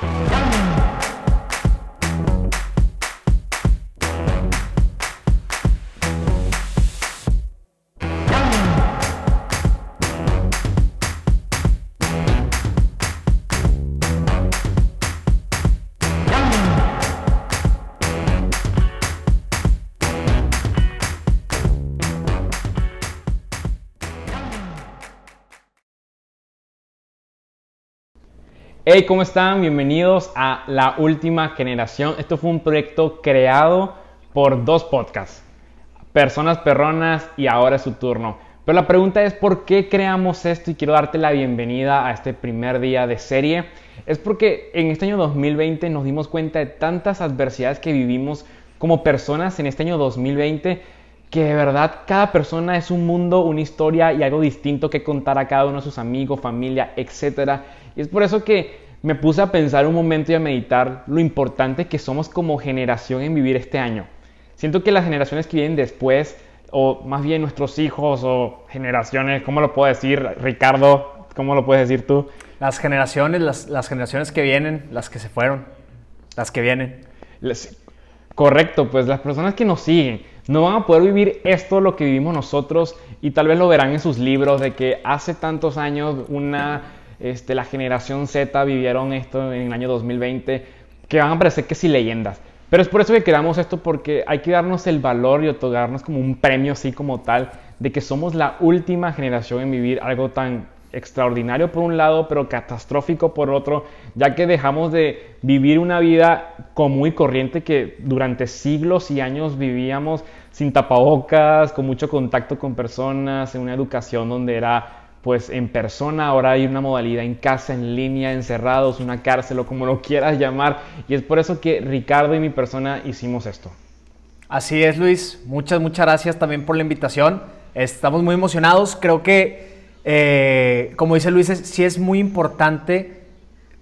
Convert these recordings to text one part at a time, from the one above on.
Bye. Hey, ¿cómo están? Bienvenidos a La Última Generación. Esto fue un proyecto creado por dos podcasts, Personas Perronas y Ahora es su turno. Pero la pregunta es, ¿por qué creamos esto? Y quiero darte la bienvenida a este primer día de serie. Es porque en este año 2020 nos dimos cuenta de tantas adversidades que vivimos como personas en este año 2020 que de verdad cada persona es un mundo, una historia y algo distinto que contar a cada uno de sus amigos, familia, etc. Y es por eso que me puse a pensar un momento y a meditar lo importante que somos como generación en vivir este año. Siento que las generaciones que vienen después, o más bien nuestros hijos o generaciones, ¿cómo lo puedo decir, Ricardo? ¿Cómo lo puedes decir tú? Las generaciones, las, generaciones que vienen, las que se fueron, las que vienen. correcto, pues las personas que nos siguen no van a poder vivir esto lo que vivimos nosotros y tal vez lo verán en sus libros de que hace tantos años una este, la generación Z vivieron esto en el año 2020, que van a parecer que sí leyendas. Pero es por eso que creamos esto, porque hay que darnos el valor y otorgarnos como un premio así como tal, de que somos la última generación en vivir algo tan extraordinario por un lado, pero catastrófico por otro, ya que dejamos de vivir una vida común y corriente que durante siglos y años vivíamos sin tapabocas, con mucho contacto con personas, en una educación donde era pues en persona, ahora hay una modalidad en casa, en línea, encerrados, una cárcel o como lo quieras llamar. Y es por eso que Ricardo y mi persona hicimos esto. Así es, Luis. Muchas, muchas gracias también por la invitación. Estamos muy emocionados. Creo que, eh, como dice Luis, sí es muy importante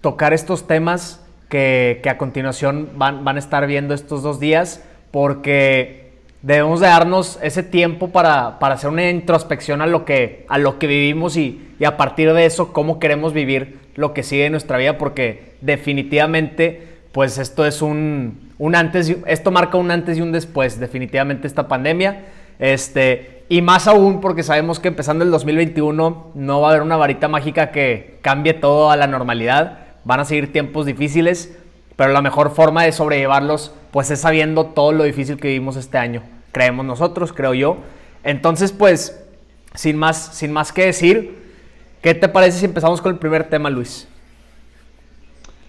tocar estos temas que, a continuación van, van a estar viendo estos dos días, porque debemos de darnos ese tiempo para, hacer una introspección a lo que, a lo que vivimos y, a partir de eso cómo queremos vivir lo que sigue en nuestra vida, porque definitivamente pues esto es un, un antes, esto marca un antes y un después, definitivamente esta pandemia. Este, y más aún porque sabemos que empezando el 2021 no va a haber una varita mágica que cambie todo a la normalidad. Van a seguir tiempos difíciles, pero la mejor forma de sobrellevarlos pues es sabiendo todo lo difícil que vivimos este año creemos nosotros, creo yo. Entonces, pues, sin más, sin más que decir, ¿qué te parece si empezamos con el primer tema, Luis?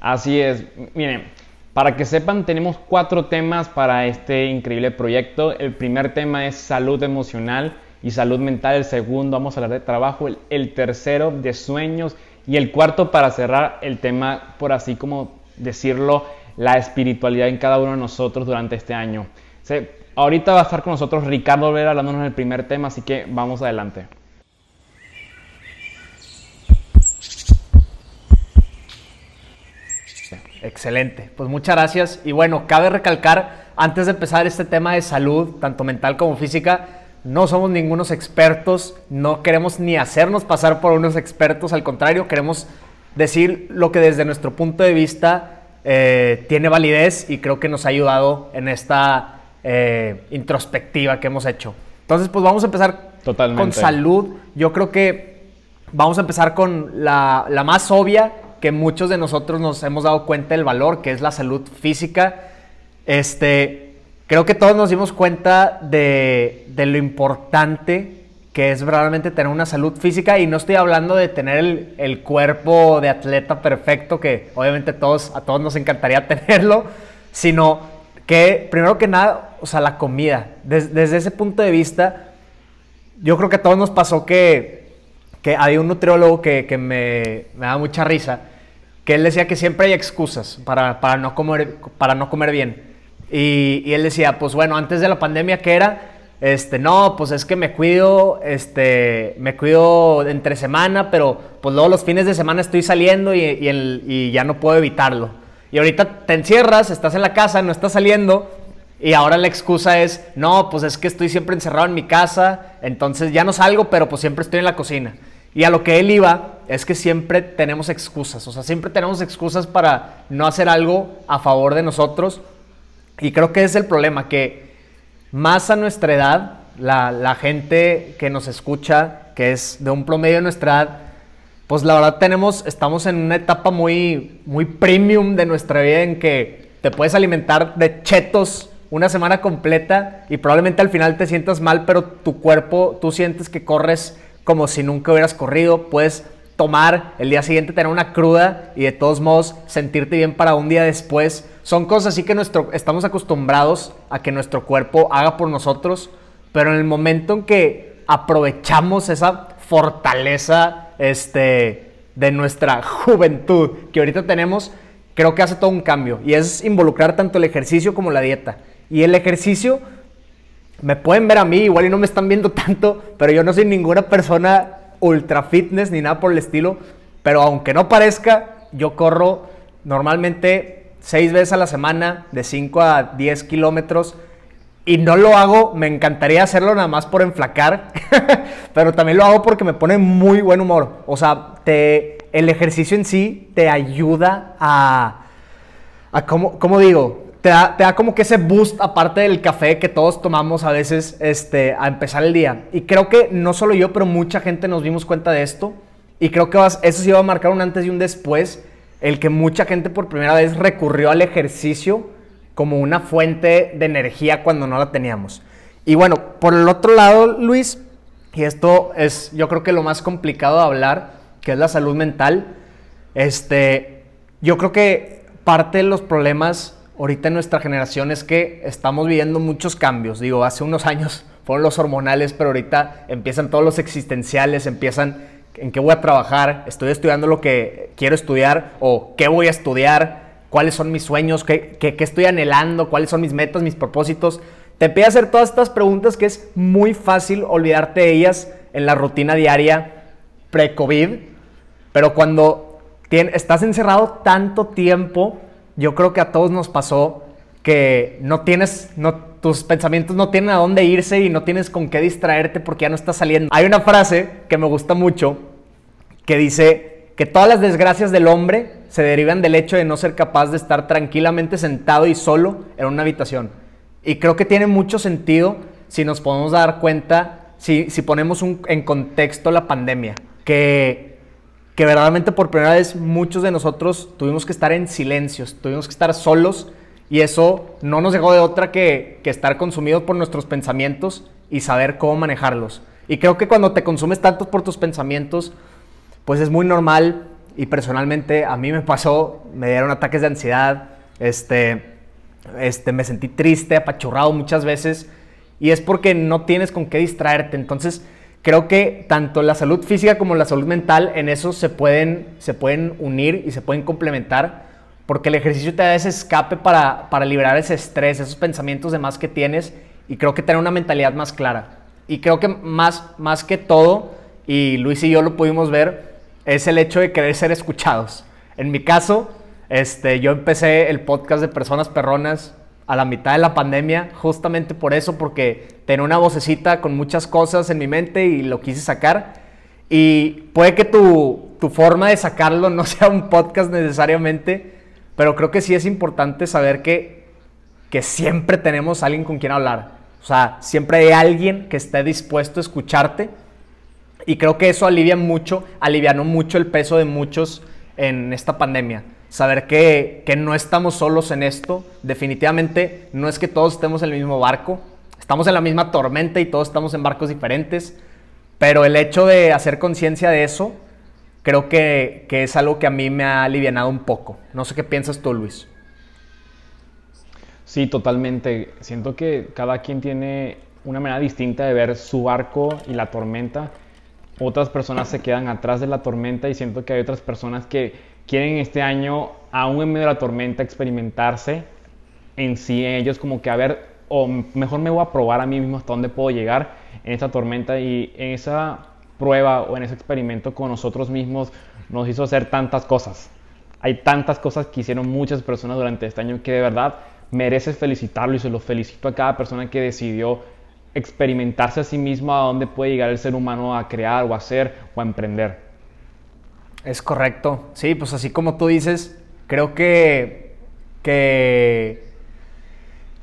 Así es. Miren, para que sepan, tenemos cuatro temas para este increíble proyecto. El primer tema es salud emocional y salud mental. El segundo, vamos a hablar de trabajo. El, tercero, de sueños. Y el cuarto, para cerrar, el tema, por así como decirlo, la espiritualidad en cada uno de nosotros durante este año. Ahorita va a estar con nosotros Ricardo Vera hablándonos del primer tema, así que vamos adelante. Excelente, pues muchas gracias. Y bueno, cabe recalcar, antes de empezar este tema de salud, tanto mental como física, no somos ningunos expertos, no queremos ni hacernos pasar por unos expertos, al contrario, queremos decir lo que desde nuestro punto de vista eh, tiene validez y creo que nos ha ayudado en esta eh, introspectiva que hemos hecho. Entonces, pues vamos a empezar con salud. Yo creo que vamos a empezar con la, más obvia que muchos de nosotros nos hemos dado cuenta del valor, que es la salud física. Este, creo que todos nos dimos cuenta de, lo importante que es realmente tener una salud física y no estoy hablando de tener el, el, cuerpo de atleta perfecto, que obviamente todos, a todos nos encantaría tenerlo, sino que primero que nada, o sea, la comida. desde ese punto de vista, yo creo que a todos nos pasó que, que había un nutriólogo que, que me, me da mucha risa, que él decía que siempre hay excusas para, para, no, comer, para no comer bien. Y, y, él decía, pues bueno, antes de la pandemia, ¿qué era? Este, no, pues es que me cuido, este, me cuido entre semana, pero pues luego los fines de semana estoy saliendo y, y, el, y ya no puedo evitarlo. Y ahorita te encierras, estás en la casa, no estás saliendo. Y ahora la excusa es, no, pues es que estoy siempre encerrado en mi casa, entonces ya no salgo, pero pues siempre estoy en la cocina. Y a lo que él iba es que siempre tenemos excusas, o sea, siempre tenemos excusas para no hacer algo a favor de nosotros. Y creo que es el problema, que más a nuestra edad, la, la gente que nos escucha, que es de un promedio de nuestra edad, pues la verdad tenemos, estamos en una etapa muy, muy premium de nuestra vida en que te puedes alimentar de chetos una semana completa y probablemente al final te sientas mal, pero tu cuerpo, tú sientes que corres como si nunca hubieras corrido, puedes tomar el día siguiente tener una cruda y de todos modos sentirte bien para un día después. Son cosas así que nuestro, estamos acostumbrados a que nuestro cuerpo haga por nosotros, pero en el momento en que aprovechamos esa fortaleza este, de nuestra juventud que ahorita tenemos, creo que hace todo un cambio y es involucrar tanto el ejercicio como la dieta. Y el ejercicio me pueden ver a mí, igual y no me están viendo tanto, pero yo no soy ninguna persona ultra fitness ni nada por el estilo. Pero aunque no parezca, yo corro normalmente seis veces a la semana, de 5 a 10 kilómetros. Y no lo hago, me encantaría hacerlo nada más por enflacar, pero también lo hago porque me pone muy buen humor. O sea, te, el ejercicio en sí te ayuda a, a ¿cómo digo? Te da, como que ese boost aparte del café que todos tomamos a veces este, a empezar el día. Y creo que no solo yo, pero mucha gente nos dimos cuenta de esto. Y creo que eso sí va a marcar un antes y un después. El que mucha gente por primera vez recurrió al ejercicio como una fuente de energía cuando no la teníamos. Y bueno, por el otro lado, Luis, y esto es yo creo que lo más complicado de hablar, que es la salud mental, este, yo creo que parte de los problemas ahorita en nuestra generación es que estamos viviendo muchos cambios. Digo, hace unos años fueron los hormonales, pero ahorita empiezan todos los existenciales, empiezan en qué voy a trabajar, estoy estudiando lo que quiero estudiar o qué voy a estudiar, cuáles son mis sueños, qué, qué, estoy anhelando, cuáles son mis metas, mis propósitos. Te pido hacer todas estas preguntas que es muy fácil olvidarte de ellas en la rutina diaria pre-COVID, pero cuando estás encerrado tanto tiempo, yo creo que a todos nos pasó que no tienes, tus pensamientos no tienen a dónde irse y no tienes con qué distraerte porque ya no estás saliendo. Hay una frase que me gusta mucho que dice que todas las desgracias del hombre se derivan del hecho de no ser capaz de estar tranquilamente sentado y solo en una habitación. Y creo que tiene mucho sentido si nos podemos dar cuenta, si, si ponemos en contexto la pandemia, que que verdaderamente por primera vez muchos de nosotros tuvimos que estar en silencios, tuvimos que estar solos y eso no nos dejó de otra que, estar consumidos por nuestros pensamientos y saber cómo manejarlos. Y creo que cuando te consumes tanto por tus pensamientos, pues es muy normal y personalmente a mí me pasó, me dieron ataques de ansiedad, este, este, me sentí triste, apachurrado muchas veces y es porque no tienes con qué distraerte. Entonces, creo que tanto la salud física como la salud mental en eso se pueden, se pueden unir y se pueden complementar, porque el ejercicio te da ese escape para, para liberar ese estrés, esos pensamientos de más que tienes, y creo que tener una mentalidad más clara. Y creo que más, más que todo, y Luis y yo lo pudimos ver, es el hecho de querer ser escuchados. En mi caso, este, yo empecé el podcast de Personas Perronas a la mitad de la pandemia, justamente por eso, porque tenía una vocecita con muchas cosas en mi mente y lo quise sacar. Y puede que tu, tu forma de sacarlo no sea un podcast necesariamente, pero creo que sí es importante saber que, que siempre tenemos alguien con quien hablar. O sea, siempre hay alguien que esté dispuesto a escucharte. Y creo que eso alivia mucho, alivianó mucho el peso de muchos en esta pandemia saber que, no estamos solos en esto. Definitivamente no es que todos estemos en el mismo barco, estamos en la misma tormenta y todos estamos en barcos diferentes, pero el hecho de hacer conciencia de eso, creo que, que, es algo que a mí me ha alivianado un poco. No sé qué piensas tú, Luis. Sí, totalmente. Siento que cada quien tiene una manera distinta de ver su barco y la tormenta. Otras personas se quedan atrás de la tormenta y siento que hay otras personas que quieren este año, aún en medio de la tormenta, experimentarse en sí, ellos como que a ver, o mejor me voy a probar a mí mismo hasta dónde puedo llegar en esta tormenta y en esa prueba o en ese experimento con nosotros mismos nos hizo hacer tantas cosas. Hay tantas cosas que hicieron muchas personas durante este año que de verdad mereces felicitarlo y se lo felicito a cada persona que decidió experimentarse a sí mismo a dónde puede llegar el ser humano a crear o a hacer o a emprender. Es correcto. Sí, pues así como tú dices, creo que, que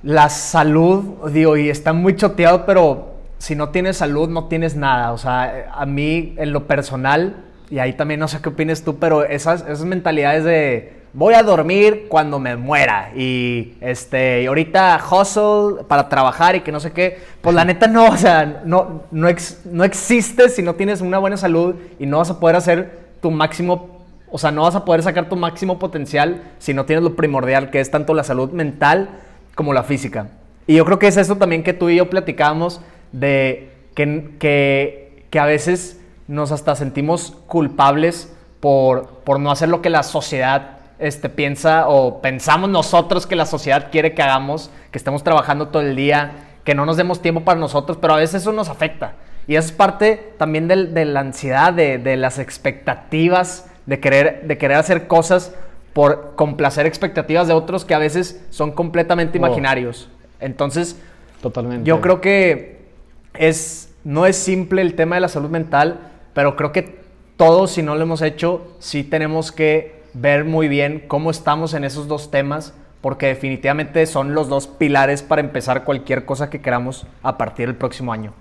la salud, digo, y está muy choteado, pero si no tienes salud no tienes nada. O sea, a mí en lo personal, y ahí también no sé qué opines tú, pero esas, esas mentalidades de voy a dormir cuando me muera y este y ahorita hustle para trabajar y que no sé qué, pues la neta no, o sea, no, no, no existe si no tienes una buena salud y no vas a poder hacer tu máximo, o sea, no vas a poder sacar tu máximo potencial si no tienes lo primordial que es tanto la salud mental como la física. Y yo creo que es eso también que tú y yo platicábamos de que, que, que a veces nos hasta sentimos culpables por, por no hacer lo que la sociedad este, piensa o pensamos nosotros que la sociedad quiere que hagamos, que estemos trabajando todo el día, que no nos demos tiempo para nosotros, pero a veces eso nos afecta. Y es parte también de, la ansiedad, de, las expectativas, de querer, de querer hacer cosas por complacer expectativas de otros que a veces son completamente imaginarios. Entonces, Totalmente. yo creo que es, no es simple el tema de la salud mental, pero creo que todos, si no lo hemos hecho, sí tenemos que ver muy bien cómo estamos en esos dos temas, porque definitivamente son los dos pilares para empezar cualquier cosa que queramos a partir del próximo año.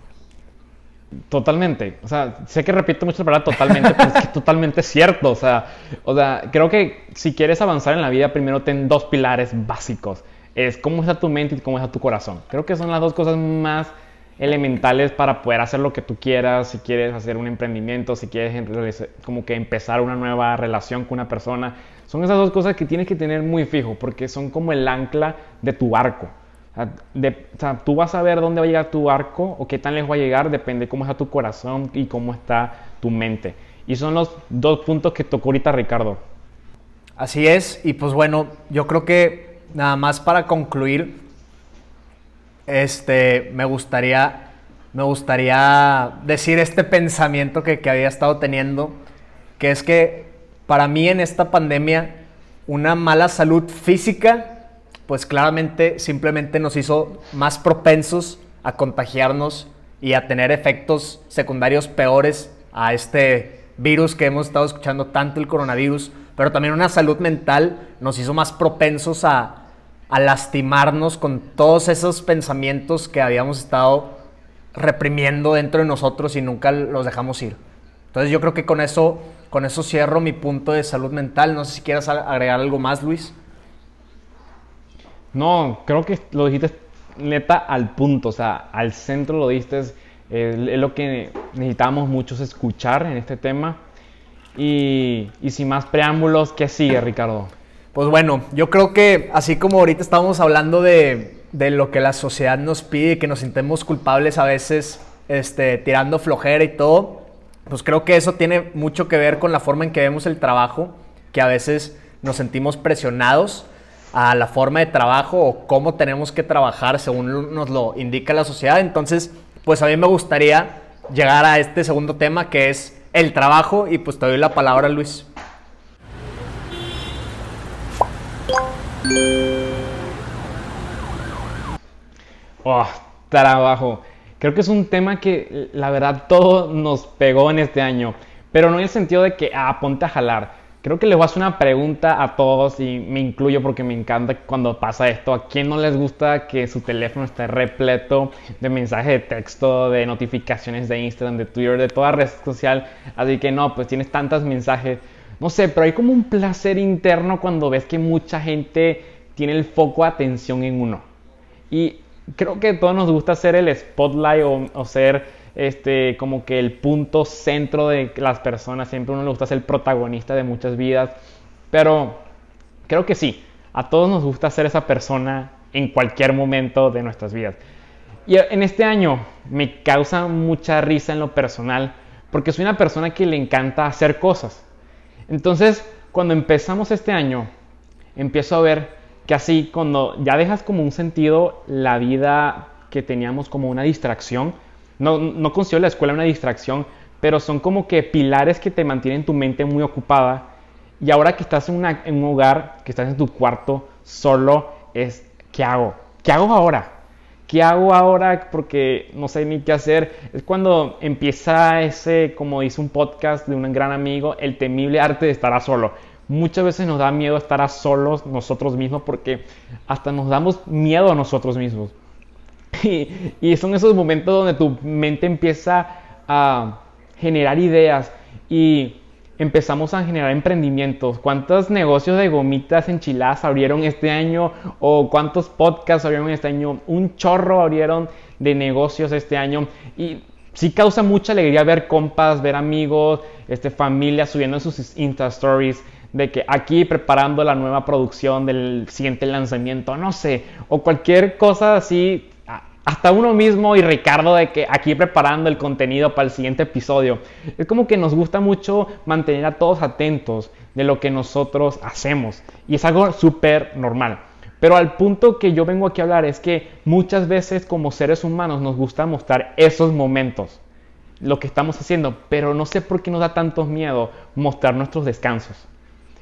Totalmente. O sea, sé que repito mucho la palabra totalmente, pero es que totalmente cierto. O sea, o sea, creo que si quieres avanzar en la vida, primero ten dos pilares básicos. Es cómo está tu mente y cómo está tu corazón. Creo que son las dos cosas más elementales para poder hacer lo que tú quieras, si quieres hacer un emprendimiento, si quieres como que empezar una nueva relación con una persona. Son esas dos cosas que tienes que tener muy fijo porque son como el ancla de tu barco. Sea, tú vas a ver dónde va a llegar tu barco o qué tan lejos va a llegar, depende de cómo está tu corazón y cómo está tu mente. Y son los dos puntos que tocó ahorita Ricardo. Así es, y pues bueno, yo creo que nada más para concluir, este, me gustaría, me gustaría decir este pensamiento que, que había estado teniendo, que es que para mí en esta pandemia, una mala salud física pues claramente simplemente nos hizo más propensos a contagiarnos y a tener efectos secundarios peores a este virus que hemos estado escuchando tanto, el coronavirus, pero también una salud mental nos hizo más propensos a, lastimarnos con todos esos pensamientos que habíamos estado reprimiendo dentro de nosotros y nunca los dejamos ir. Entonces yo creo que con eso, con eso cierro mi punto de salud mental. No sé si quieras agregar algo más, Luis. No, creo que lo dijiste neta al punto, o sea, al centro lo diste. Es, lo que necesitamos muchos escuchar en este tema. Y, sin más preámbulos, ¿qué sigue, Ricardo? Pues bueno, yo creo que así como ahorita estamos hablando de, de lo que la sociedad nos pide, que nos sintemos culpables a veces este, tirando flojera y todo, pues creo que eso tiene mucho que ver con la forma en que vemos el trabajo, que a veces nos sentimos presionados a la forma de trabajo o cómo tenemos que trabajar según nos lo indica la sociedad. Entonces, pues a mí me gustaría llegar a este segundo tema que es el trabajo y pues te doy la palabra Luis. Oh, trabajo. Creo que es un tema que la verdad todo nos pegó en este año, pero no en el sentido de que, ah, a jalar Creo que les voy a hacer una pregunta a todos y me incluyo porque me encanta cuando pasa esto. ¿A quién no les gusta que su teléfono esté repleto de mensajes de texto, de notificaciones de Instagram, de Twitter, de toda red social? Así que no, pues tienes tantos mensajes. No sé, pero hay como un placer interno cuando ves que mucha gente tiene el foco de atención en uno. Y creo que a todos nos gusta ser el spotlight o, o ser este, como que el punto centro de las personas. Siempre uno le gusta ser el protagonista de muchas vidas. Pero creo que sí, a todos nos gusta ser esa persona en cualquier momento de nuestras vidas. Y en este año me causa mucha risa en lo personal porque soy una persona que le encanta hacer cosas. Entonces, cuando empezamos este año, empiezo a ver que así, cuando ya dejas como un sentido la vida que teníamos como una distracción, no, no considero la escuela una distracción, pero son como que pilares que te mantienen tu mente muy ocupada. Y ahora que estás en, un hogar, que estás en tu cuarto solo, es ¿qué hago? ¿Qué hago ahora? ¿qué hago ahora? Porque no sé ni qué hacer. Es cuando empieza ese, como dice un podcast de un gran amigo, el temible arte de estar solo. Muchas veces nos da miedo estar a solos nosotros mismos porque hasta nos damos miedo a nosotros mismos. Y, son esos momentos donde tu mente empieza a generar ideas y empezamos a generar emprendimientos. ¿Cuántos negocios de gomitas enchiladas abrieron este año? ¿O cuántos podcasts abrieron este año? Un chorro abrieron de negocios este año. Y sí causa mucha alegría ver compas, ver amigos, este, familia subiendo sus Insta Stories de que aquí preparando la nueva producción del siguiente lanzamiento, no sé, o cualquier cosa así hasta uno mismo y Ricardo de que aquí preparando el contenido para el siguiente episodio. Es como que nos gusta mucho mantener a todos atentos de lo que nosotros hacemos y es algo súper normal. Pero al punto que yo vengo aquí a hablar es que muchas veces como seres humanos nos gusta mostrar esos momentos, lo que estamos haciendo, pero no sé por qué nos da tanto miedo mostrar nuestros descansos.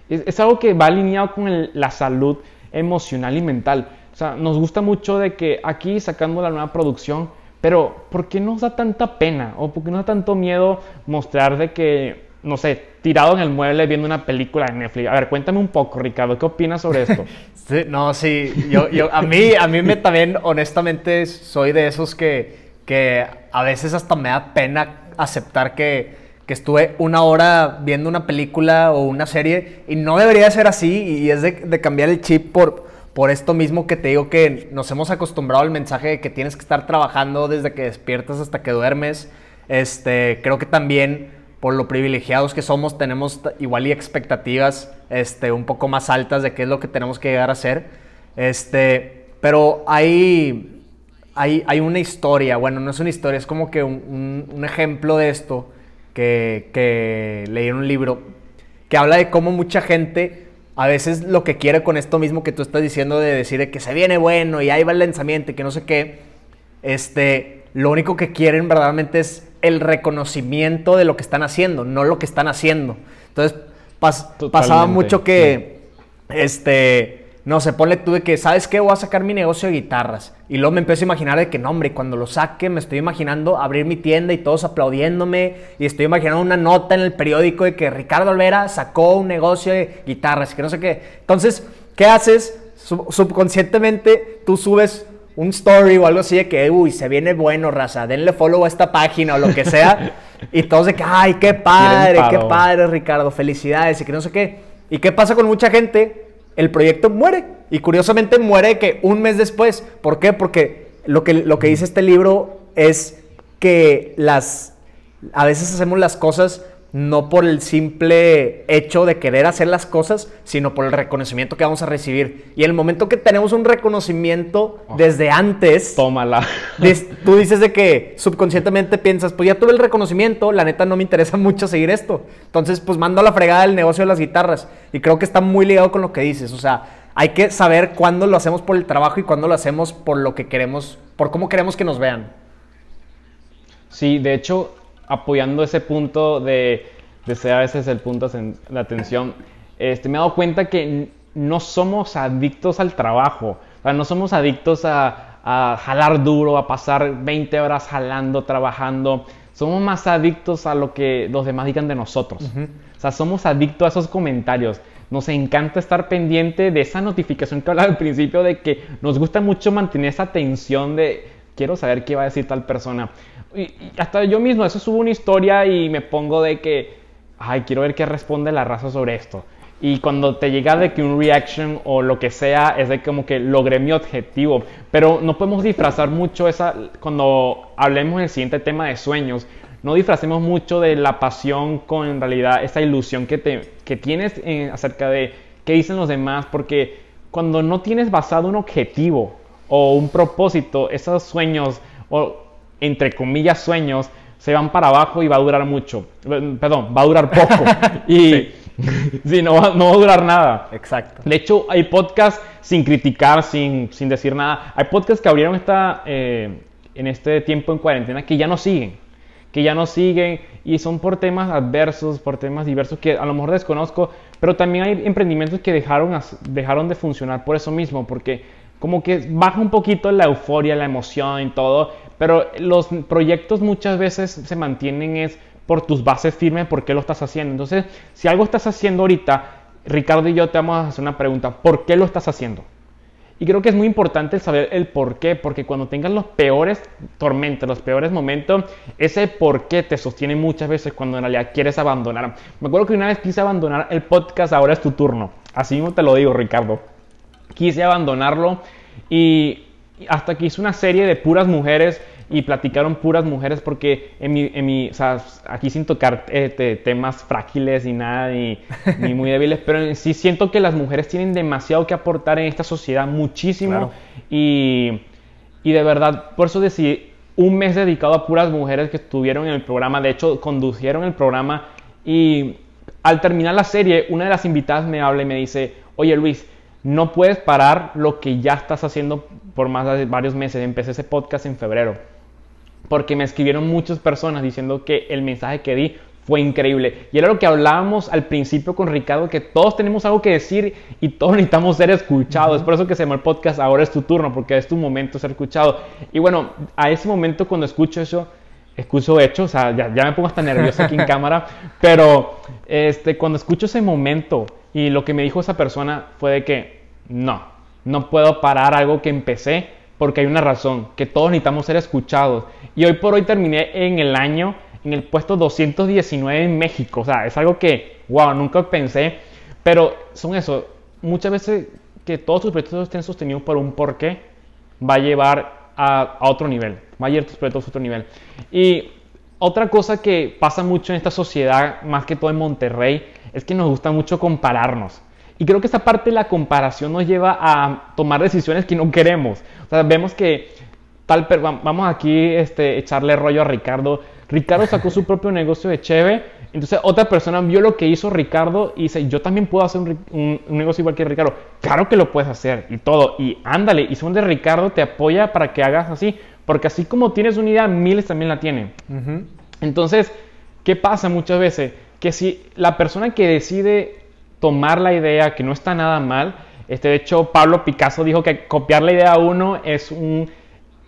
Es, algo que va alineado con la salud emocional y mental. O sea, nos gusta mucho de que aquí sacando la nueva producción, pero ¿por qué nos da tanta pena? ¿O por qué nos da tanto miedo mostrar de que, no sé, tirado en el mueble viendo una película de Netflix? A ver, cuéntame un poco, Ricardo, ¿qué opinas sobre esto? sí, no, sí, yo, yo, a mí, a mí me también, honestamente, soy de esos que, que a veces hasta me da pena aceptar que, que estuve una hora viendo una película o una serie y no debería ser así y es de, de cambiar el chip por por esto mismo que te digo que nos hemos acostumbrado al mensaje de que tienes que estar trabajando desde que despiertas hasta que duermes. Este, creo que también por lo privilegiados que somos tenemos igual y expectativas este, un poco más altas de qué es lo que tenemos que llegar a hacer. Este, pero hay, hay, hay una historia, bueno, no es una historia, es como que un, ejemplo de esto que, que leí en un libro que habla de cómo mucha gente a veces lo que quiere con esto mismo que tú estás diciendo de decir que se viene bueno y ahí va el lanzamiento y que no sé qué, este, lo único que quieren verdaderamente es el reconocimiento de lo que están haciendo, no lo que están haciendo. Entonces, pasaba mucho que, este, no sé, ponle tú de que, ¿sabes qué? Voy a sacar mi negocio de guitarras. Y luego me empiezo a imaginar de que, no, hombre, cuando lo saque me estoy imaginando abrir mi tienda y todos aplaudiéndome. Y estoy imaginando una nota en el periódico de que Ricardo Olvera sacó un negocio de guitarras, que no sé qué. Entonces, ¿qué haces? subconscientemente tú subes un story o algo así de que, uy, se viene bueno, raza, denle follow a esta página o lo que sea. y todos de que, ay, qué padre, qué padre, Ricardo, felicidades y que no sé qué. ¿Y qué pasa con mucha gente? El proyecto muere. Y curiosamente muere que un mes después. ¿Por qué? Porque lo que, lo que dice este libro es que las, a veces hacemos las cosas no por el simple hecho de querer hacer las cosas, sino por el reconocimiento que vamos a recibir. Y en el momento que tenemos un reconocimiento oh. desde antes, tómala. Tú dices de que subconscientemente piensas, pues ya tuve el reconocimiento, la neta no me interesa mucho seguir esto. Entonces, pues mando a la fregada el negocio de las guitarras. Y creo que está muy ligado con lo que dices. O sea, hay que saber cuándo lo hacemos por el trabajo y cuándo lo hacemos por lo que queremos, por cómo queremos que nos vean. Sí, de hecho, apoyando ese punto de, de ser a veces el punto de atención, este, me he dado cuenta que no somos adictos al trabajo, o sea, no somos adictos a, a jalar duro, a pasar 20 horas jalando, trabajando, somos más adictos a lo que los demás digan de nosotros. O sea, somos adictos a esos comentarios. Nos encanta estar pendiente de esa notificación que hablaba al principio de que nos gusta mucho mantener esa atención de quiero saber qué va a decir tal persona. Y, hasta yo mismo, eso subo una historia y me pongo de que, ay, quiero ver qué responde la raza sobre esto. Y cuando te llega de que un reaction o lo que sea, es de como que logré mi objetivo. Pero no podemos disfrazar mucho esa, cuando hablemos del siguiente tema de sueños, no disfracemos mucho de la pasión con en realidad esa ilusión que, te, que tienes acerca de qué dicen los demás, porque cuando no tienes basado un objetivo o un propósito, esos sueños o entre comillas, sueños, se van para abajo y va a durar mucho. Perdón, va a durar poco. y sí. no, va, a durar nada. Exacto. De hecho, hay podcasts sin criticar, sin, sin decir nada. Hay podcasts que abrieron esta, eh, en este tiempo en cuarentena que ya no siguen. Que ya no siguen y son por temas adversos, por temas diversos que a lo mejor desconozco. Pero también hay emprendimientos que dejaron, dejaron de funcionar por eso mismo. Porque como que baja un poquito la euforia, la emoción y todo, pero los proyectos muchas veces se mantienen es por tus bases firmes, por qué lo estás haciendo. Entonces, si algo estás haciendo ahorita, Ricardo y yo te vamos a hacer una pregunta, ¿por qué lo estás haciendo? Y creo que es muy importante saber el por qué, porque cuando tengas los peores tormentos, los peores momentos, ese por qué te sostiene muchas veces cuando en realidad quieres abandonar. Me acuerdo que una vez quise abandonar el podcast, ahora es tu turno. Así mismo te lo digo, Ricardo. Quise abandonarlo y hasta que hice una serie de puras mujeres y platicaron puras mujeres porque en mi, en mi o sea, aquí sin tocar este, temas frágiles y nada, ni, ni, muy débiles, pero sí siento que las mujeres tienen demasiado que aportar en esta sociedad, muchísimo. Y, y de verdad, por eso decidí un mes dedicado a puras mujeres que estuvieron en el programa, de hecho, conducieron el programa y al terminar la serie, una de las invitadas me habla y me dice, oye Luis, no puedes parar lo que ya estás haciendo por más de varios meses. Empecé ese podcast en febrero porque me escribieron muchas personas diciendo que el mensaje que di fue increíble. Y era lo que hablábamos al principio con Ricardo, que todos tenemos algo que decir y todos necesitamos ser escuchados. Es por eso que se llama el podcast Ahora es tu turno, porque es tu momento ser escuchado. Y bueno, a ese momento cuando escucho eso, escucho hecho, o sea, ya, me pongo hasta nervioso aquí en cámara, pero este, cuando escucho ese momento y lo que me dijo esa persona fue de que no, no puedo parar algo que empecé porque hay una razón, que todos necesitamos ser escuchados. Y hoy por hoy terminé en el año en el puesto 219 en México. O sea, es algo que, wow, nunca pensé. Pero son eso, muchas veces que todos tus proyectos estén sostenidos por un porqué, va a llevar a, otro nivel, va a llevar tus proyectos a otro nivel. Y otra cosa que pasa mucho en esta sociedad, más que todo en Monterrey, es que nos gusta mucho compararnos. Y creo que esta parte de la comparación nos lleva a tomar decisiones que no queremos. O sea, vemos que tal, vamos aquí este, echarle rollo a Ricardo. Ricardo sacó su propio negocio de Cheve. Entonces otra persona vio lo que hizo Ricardo y dice, yo también puedo hacer un, negocio igual que Ricardo. Claro que lo puedes hacer y todo. Y ándale, y son de Ricardo te apoya para que hagas así. Porque así como tienes una idea, miles también la tienen. Entonces, ¿qué pasa muchas veces? Que si la persona que decide tomar la idea, que no está nada mal. Este, de hecho, Pablo Picasso dijo que copiar la idea a uno es un...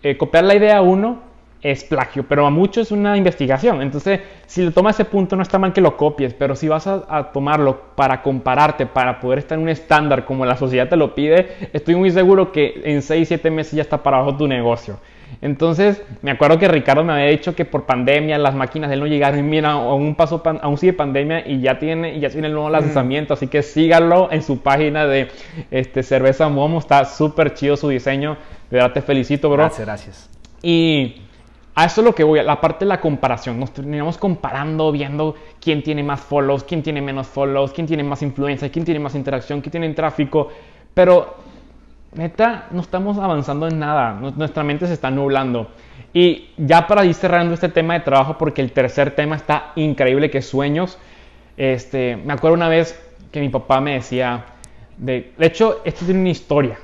Eh, copiar la idea a uno es plagio, pero a muchos es una investigación. Entonces, si le tomas ese punto, no está mal que lo copies, pero si vas a, tomarlo para compararte, para poder estar en un estándar como la sociedad te lo pide, estoy muy seguro que en 6, 7 meses ya está para abajo tu negocio. Entonces, me acuerdo que Ricardo me había dicho que por pandemia las máquinas de él no llegaron. Y mira, aún pasó, aún sigue pandemia y ya tiene, y ya tiene el nuevo lanzamiento. Así que síganlo en su página de este, Cerveza Momo. Está súper chido su diseño. De verdad te felicito, bro. Gracias, gracias. Y a eso es lo que voy, a la parte de la comparación. Nos terminamos comparando, viendo quién tiene más follows, quién tiene menos follows, quién tiene más influencia, quién tiene más interacción, quién tiene tráfico. Pero neta, no estamos avanzando en nada, nuestra mente se está nublando. Y ya para ir cerrando este tema de trabajo, porque el tercer tema está increíble, que sueños. Este, me acuerdo una vez que mi papá me decía, de, de hecho, esto tiene una historia.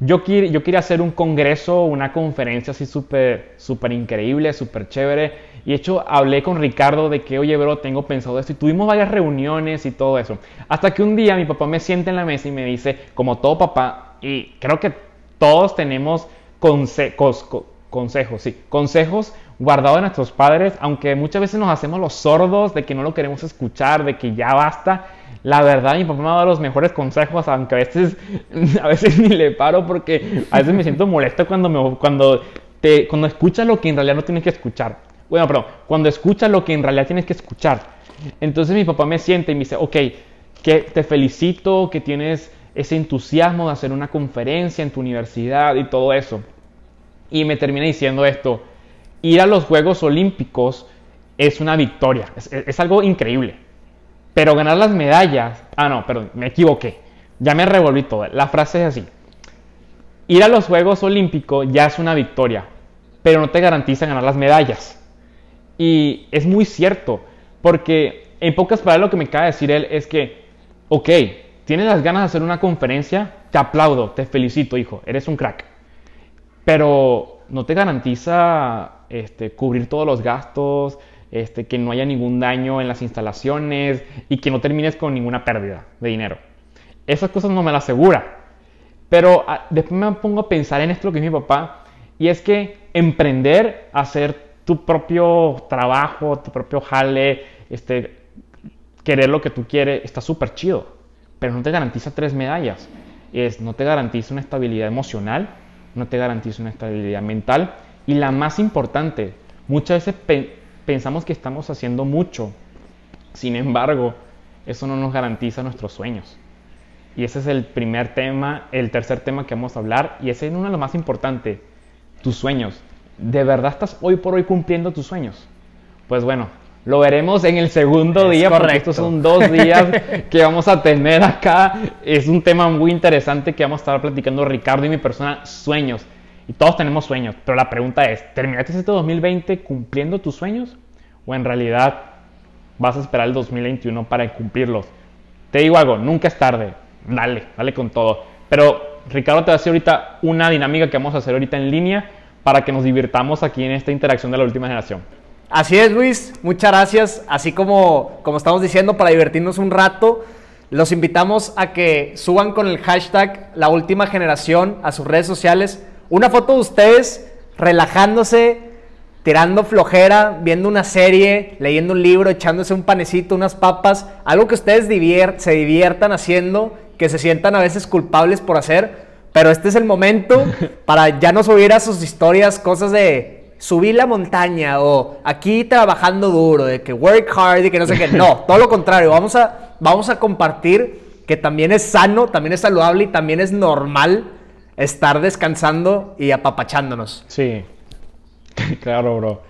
Yo, yo quería hacer un congreso, una conferencia así súper, súper increíble, súper chévere. Y de hecho hablé con Ricardo de que, oye, bro, tengo pensado esto. Y tuvimos varias reuniones y todo eso. Hasta que un día mi papá me siente en la mesa y me dice, como todo papá, y creo que todos tenemos consejos, consejos, sí, consejos guardados de nuestros padres, aunque muchas veces nos hacemos los sordos de que no lo queremos escuchar, de que ya basta. La verdad, mi papá me ha dado los mejores consejos, aunque a veces, a veces ni le paro porque a veces me siento molesto cuando, me, cuando, te, cuando escuchas lo que en realidad no tienes que escuchar. Bueno, perdón, cuando escuchas lo que en realidad tienes que escuchar. Entonces mi papá me siente y me dice, ok, que te felicito, que tienes ese entusiasmo de hacer una conferencia en tu universidad y todo eso. Y me termina diciendo esto, ir a los Juegos Olímpicos es una victoria, es, algo increíble. Pero ganar las medallas, ah no, perdón, me equivoqué, ya me revolví todo. La frase es así, ir a los Juegos Olímpicos ya es una victoria, pero no te garantiza ganar las medallas. Y es muy cierto, porque en pocas palabras lo que me acaba de decir él es que, ok, tienes las ganas de hacer una conferencia, te aplaudo, te felicito, hijo, eres un crack. Pero no te garantiza este, cubrir todos los gastos, este, que no haya ningún daño en las instalaciones y que no termines con ninguna pérdida de dinero. Esas cosas no me las asegura. Pero ah, después me pongo a pensar en esto que es mi papá, y es que emprender, hacer tu propio trabajo, tu propio jale, este, querer lo que tú quieres, está súper chido, pero no te garantiza tres medallas. Es, no te garantiza una estabilidad emocional, no te garantiza una estabilidad mental, y la más importante, muchas veces pensamos que estamos haciendo mucho, sin embargo, eso no nos garantiza nuestros sueños. Y ese es el primer tema, el tercer tema que vamos a hablar, y ese es uno de los más importantes, tus sueños. ¿De verdad estás hoy por hoy cumpliendo tus sueños? Pues bueno, lo veremos en el segundo día, porque estos son dos días que vamos a tener acá. Es un tema muy interesante que vamos a estar platicando Ricardo y mi persona, sueños. Y todos tenemos sueños, pero la pregunta es, ¿terminaste este 2020 cumpliendo tus sueños? ¿O en realidad vas a esperar el 2021 para cumplirlos? Te digo algo, nunca es tarde, dale, dale con todo. Pero Ricardo te va a hacer ahorita una dinámica que vamos a hacer ahorita en línea para que nos divirtamos aquí en esta interacción de la última generación. Así es, Luis, muchas gracias. Así como, como estamos diciendo, para divertirnos un rato, los invitamos a que suban con el hashtag la última generación a sus redes sociales una foto de ustedes relajándose, tirando flojera, viendo una serie, leyendo un libro, echándose un panecito, unas papas, algo que ustedes se diviertan haciendo, que se sientan a veces culpables por hacer, pero este es el momento para ya no subir a sus historias cosas de subir la montaña o aquí trabajando duro, de que work hard y que no sé qué. No, todo lo contrario, vamos a, vamos a compartir que también es sano, también es saludable y también es normal estar descansando y apapachándonos. Sí, claro, bro.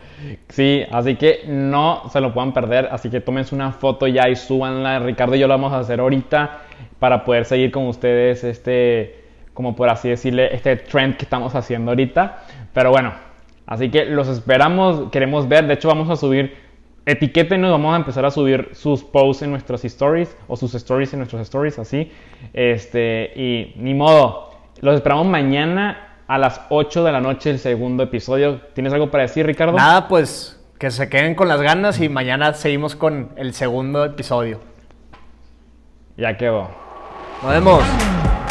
Sí, así que no se lo puedan perder, así que tómense una foto ya y súbanla. Ricardo y yo lo vamos a hacer ahorita para poder seguir con ustedes este, como por así decirle, este trend que estamos haciendo ahorita. Pero bueno, así que los esperamos, queremos ver, de hecho vamos a subir, etiquétenos, vamos a empezar a subir sus posts en nuestras stories o sus stories en nuestros stories, así. Este, y ni modo, los esperamos mañana a las 8 de la noche el segundo episodio. ¿Tienes algo para decir, Ricardo? Nada, pues que se queden con las ganas y mañana seguimos con el segundo episodio. Ya quedó. Nos vemos.